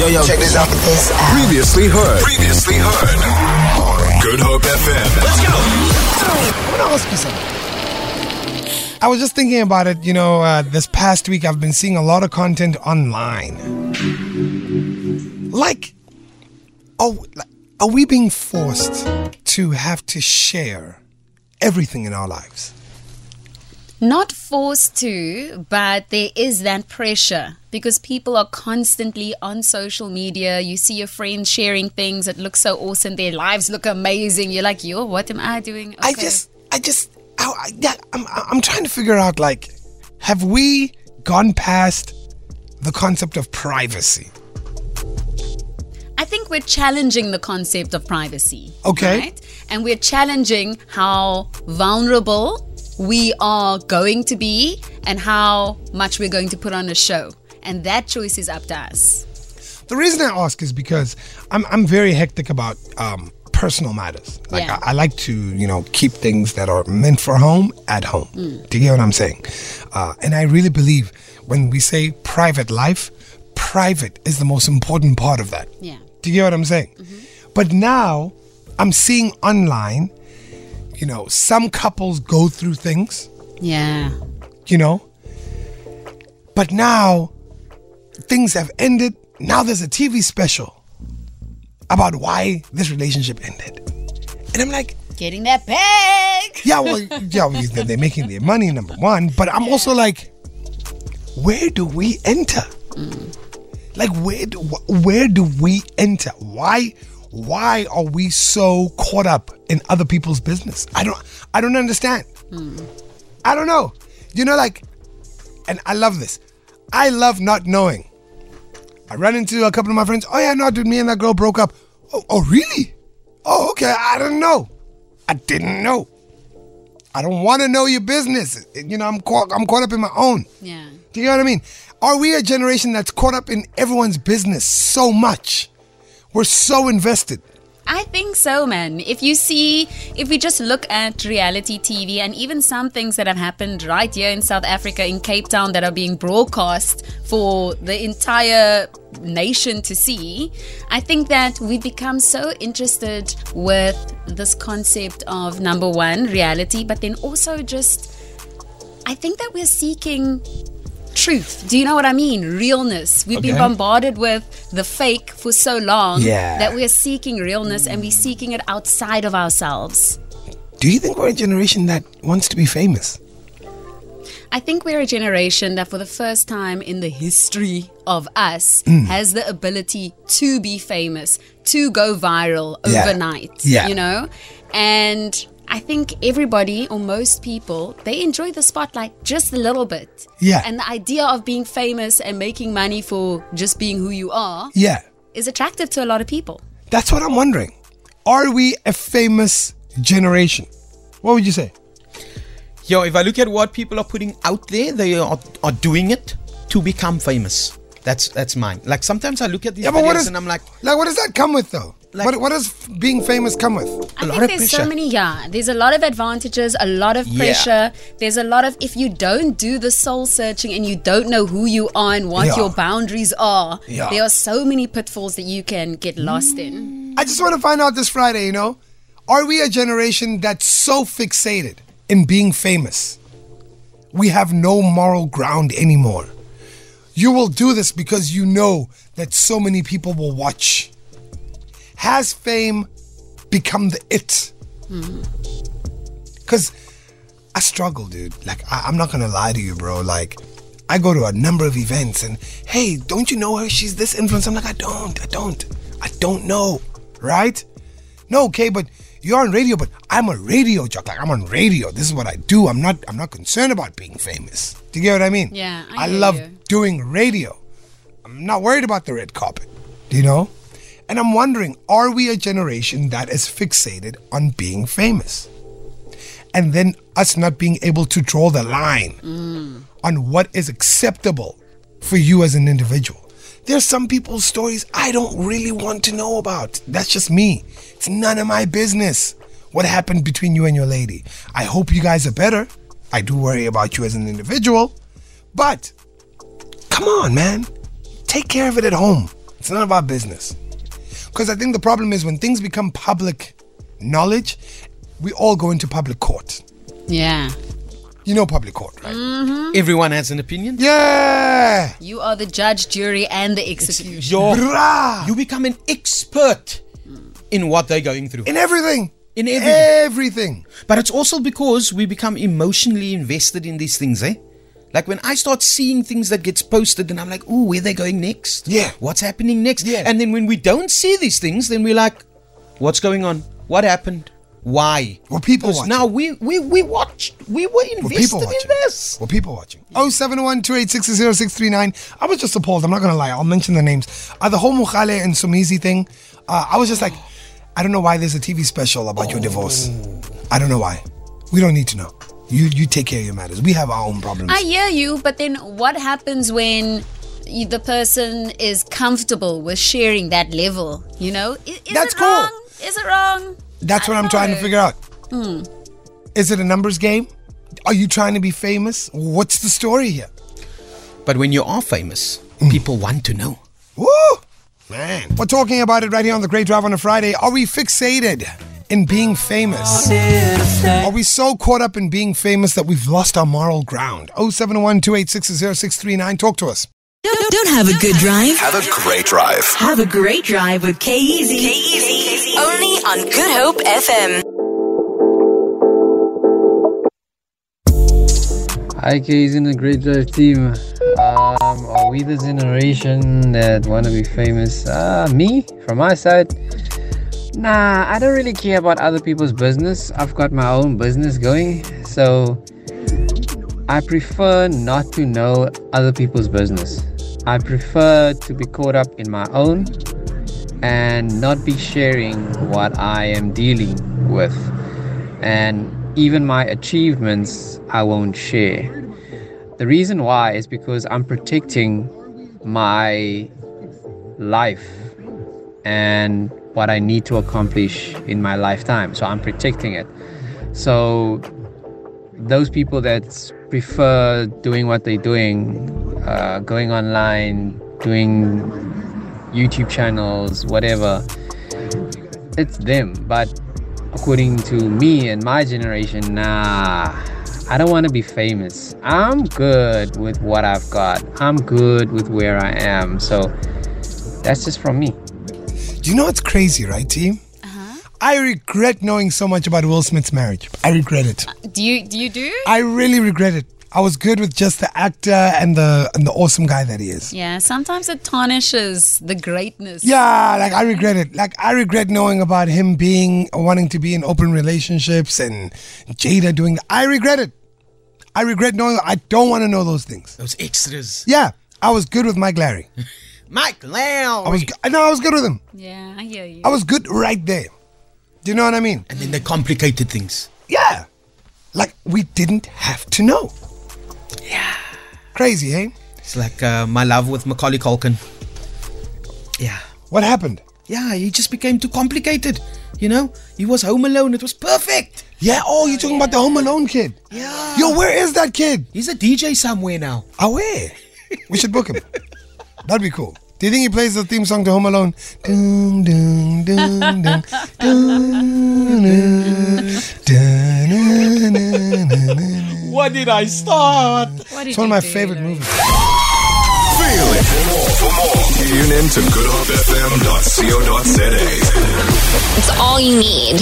Yo, yo, check this out. This out. Previously heard. Previously heard. Good Hope FM. Let's go. I want to ask you something. I was just thinking about it. You know, uh, this past week I've been seeing a lot of content online. Like, are, are we being forced to have to share everything in our lives? Not forced to, but there is that pressure because people are constantly on social media. You see your friends sharing things that look so awesome. Their lives look amazing. You're like, yo, what am I doing? I just, I just, I, yeah, I'm, I'm trying to figure out like, have we gone past the concept of privacy? I think we're challenging the concept of privacy. Okay. Right? And we're challenging how vulnerable we are going to be and how much we're going to put on a show. And that choice is up to us. The reason I ask is because I'm I'm very hectic about um, personal matters. Like Yeah. I, I like to you know keep things that are meant for home at home. Mm. Do you get what I'm saying? Uh, and I really believe when we say private life, private is the most important part of that. Yeah. Do you get what I'm saying? But now I'm seeing online, you know, some couples go through things Yeah. you know. But now things have ended. Now there's a TV special about why this relationship ended. And I'm like, Getting that bag. yeah, well, yeah, well, they're making their money, number one. But I'm also like, where do we enter? Mm. Like, where do, where do we enter? Why why are we so caught up in other people's business? I don't I don't understand. Hmm. I don't know. You know, like, and I love this. I love not knowing. I run into a couple of my friends. Oh yeah, no, dude, me and that girl broke up. Oh, oh really? Oh, okay. I didn't know. I didn't know. I don't want to know your business. You know, I'm caught. I'm caught up in my own. Yeah. Do you know what I mean? Are we a generation that's caught up in everyone's business so much? We're so invested. I think so, man. If you see, if we just look at reality TV and even some things that have happened right here in South Africa, in Cape Town, that are being broadcast for the entire nation to see, I think that we've become so interested with this concept of number one, reality, but then also just, I think that we're seeking truth. Do you know what I mean? Realness. We've been bombarded with the fake for so long Yeah. that we're seeking realness and we're seeking it outside of ourselves. Do you think we're a generation that wants to be famous? I think we're a generation that, for the first time in the history of us, Mm. has the ability to be famous, to go viral Yeah. overnight. Yeah. You know? And I think everybody, or most people, they enjoy the spotlight just a little bit. Yeah. And the idea of being famous and making money for just being who you are Yeah. is attractive to a lot of people. That's what I'm wondering. Are we a famous generation? What would you say? Yo, if I look at what people are putting out there, they are, are doing it to become famous. That's that's mine. Like sometimes I look at these Yeah, videos what is and I'm like, like what does that come with though? Like- what what does being famous come with? I A lot think of there's so many, yeah. There's a lot of advantages, a lot of pressure. Yeah. pressure. There's a lot of, if you don't do the soul searching and you don't know who you are and what Yeah. your boundaries are, Yeah. there are so many pitfalls that you can get lost in. I just want to find out this Friday, you know, are we a generation that's so fixated in being famous? We have no moral ground anymore. You will do this because you know that so many people will watch. Has fame become the it? Because I struggle, dude. Like, I, I'm not gonna lie to you, bro. Like, I go to a number of events and, hey, don't you know her? She's this influencer. I'm like, I don't, I don't, I don't know, right? No, okay, but you're on radio, but I'm a radio jock. Like, I'm on radio. This is what I do. I'm not, I'm not concerned about being famous. Do you get what I mean? Yeah, I I love you. doing radio. I'm not worried about the red carpet, do you know? And I'm wondering, are we a generation that is fixated on being famous? And then us not being able to draw the line mm. on what is acceptable for you as an individual. There's some people's stories I don't really want to know about. That's just me. It's none of my business what happened between you and your lady. I hope you guys are better. I do worry about you as an individual. But come on, man. Take care of it at home. It's It's none of our business. Because I think the problem is when things become public knowledge, we all go into public court. Yeah. You know public court, right? Everyone has an opinion. Yeah. You are the judge, jury, and the executioner. Your, you become an expert in what they're going through. In everything. In everything. Everything. But it's also because we become emotionally invested in these things, eh? Like when I start seeing things that gets posted and I'm like, oh, where they going next? Yeah. What's happening next? Yeah. And then when we don't see these things, then we're like, what's going on? What happened? Why? Were people watching? now we we we watched we were Were invested people in this. Were people watching? Oh seven one two eight six zero six three nine. I was just appalled. I'm not gonna lie. I'll mention the names. Uh, the whole Mohale and Somizi thing. Uh, I was just like, I don't know why there's a TV special about your divorce. I don't know why. We don't need to know. You you take care of your matters. We have our own problems. I hear you, but then what happens when you, the person is comfortable with sharing that level? You know, is, is That's it cool. wrong? Is it wrong? That's I what I'm don't trying to figure out. Hmm. Is it a numbers game? Are you trying to be famous? What's the story here? But when you are famous, hmm. people want to know. Woo! Man. We're talking about it right here on the Great Drive on a Friday. Are we fixated in being famous? Are we so caught up in being famous that we've lost our moral ground? 071 286 Talk to us. Don't, don't have a good drive. Have a great drive. Have a great drive with K-Easy. K-Easy. Only on Good Hope FM. Hi, K's in the Great Drive team. Um, are we the generation that want to be famous? Uh, me, from my side, nah, I don't really care about other people's business. I've got my own business going, so I prefer not to know other people's business. I prefer to be caught up in my own and not be sharing what I am dealing with. And even my achievements, I won't share. The reason why is because I'm protecting my life and what I need to accomplish in my lifetime. So I'm protecting it. So those people that prefer doing what they're doing, uh, going online, doing YouTube channels, whatever, it's them. But according to me and my generation, nah, I don't want to be famous. I'm good with what I've got. I'm good with where I am. So that's just from me. Do you know what's crazy, right, team? Uh-huh. I regret knowing so much about Will Smith's marriage. I regret it. Uh, do you do you do? I really regret it. I was good with just the actor and the and the awesome guy that he is. Yeah, sometimes it tarnishes the greatness. Yeah, like I regret it. Like I regret knowing about him being wanting to be in open relationships and Jada doing. I regret it. I regret knowing. I don't want to know those things. Those extras. Yeah, I was good with Mike Lowrey. Mike Lau. I was. g- No, I was good with him. Yeah, I hear you. I was good right there. Do you know what I mean? and then the complicated things. Yeah. Like we didn't have to know. Yeah. Crazy, eh? It's like uh, my love with Macaulay Culkin. Yeah. What happened? Yeah, he just became too complicated. You know, he was home alone. It was perfect. Yeah. Oh, you're talking about the Home Alone kid. Yeah. Yo, where is that kid? He's a DJ somewhere now. Ah, where? We should book him. That'd be cool. Do you think he plays the theme song to Home Alone? Dun, dun, dun, dun, dun, dun, dun, dun, dun, dun, dun. What did I start? What did It's one of you my do, favorite Larry? movies. Feel it. For more, for more, tune in to goodhopefm.co.za. It's all you need.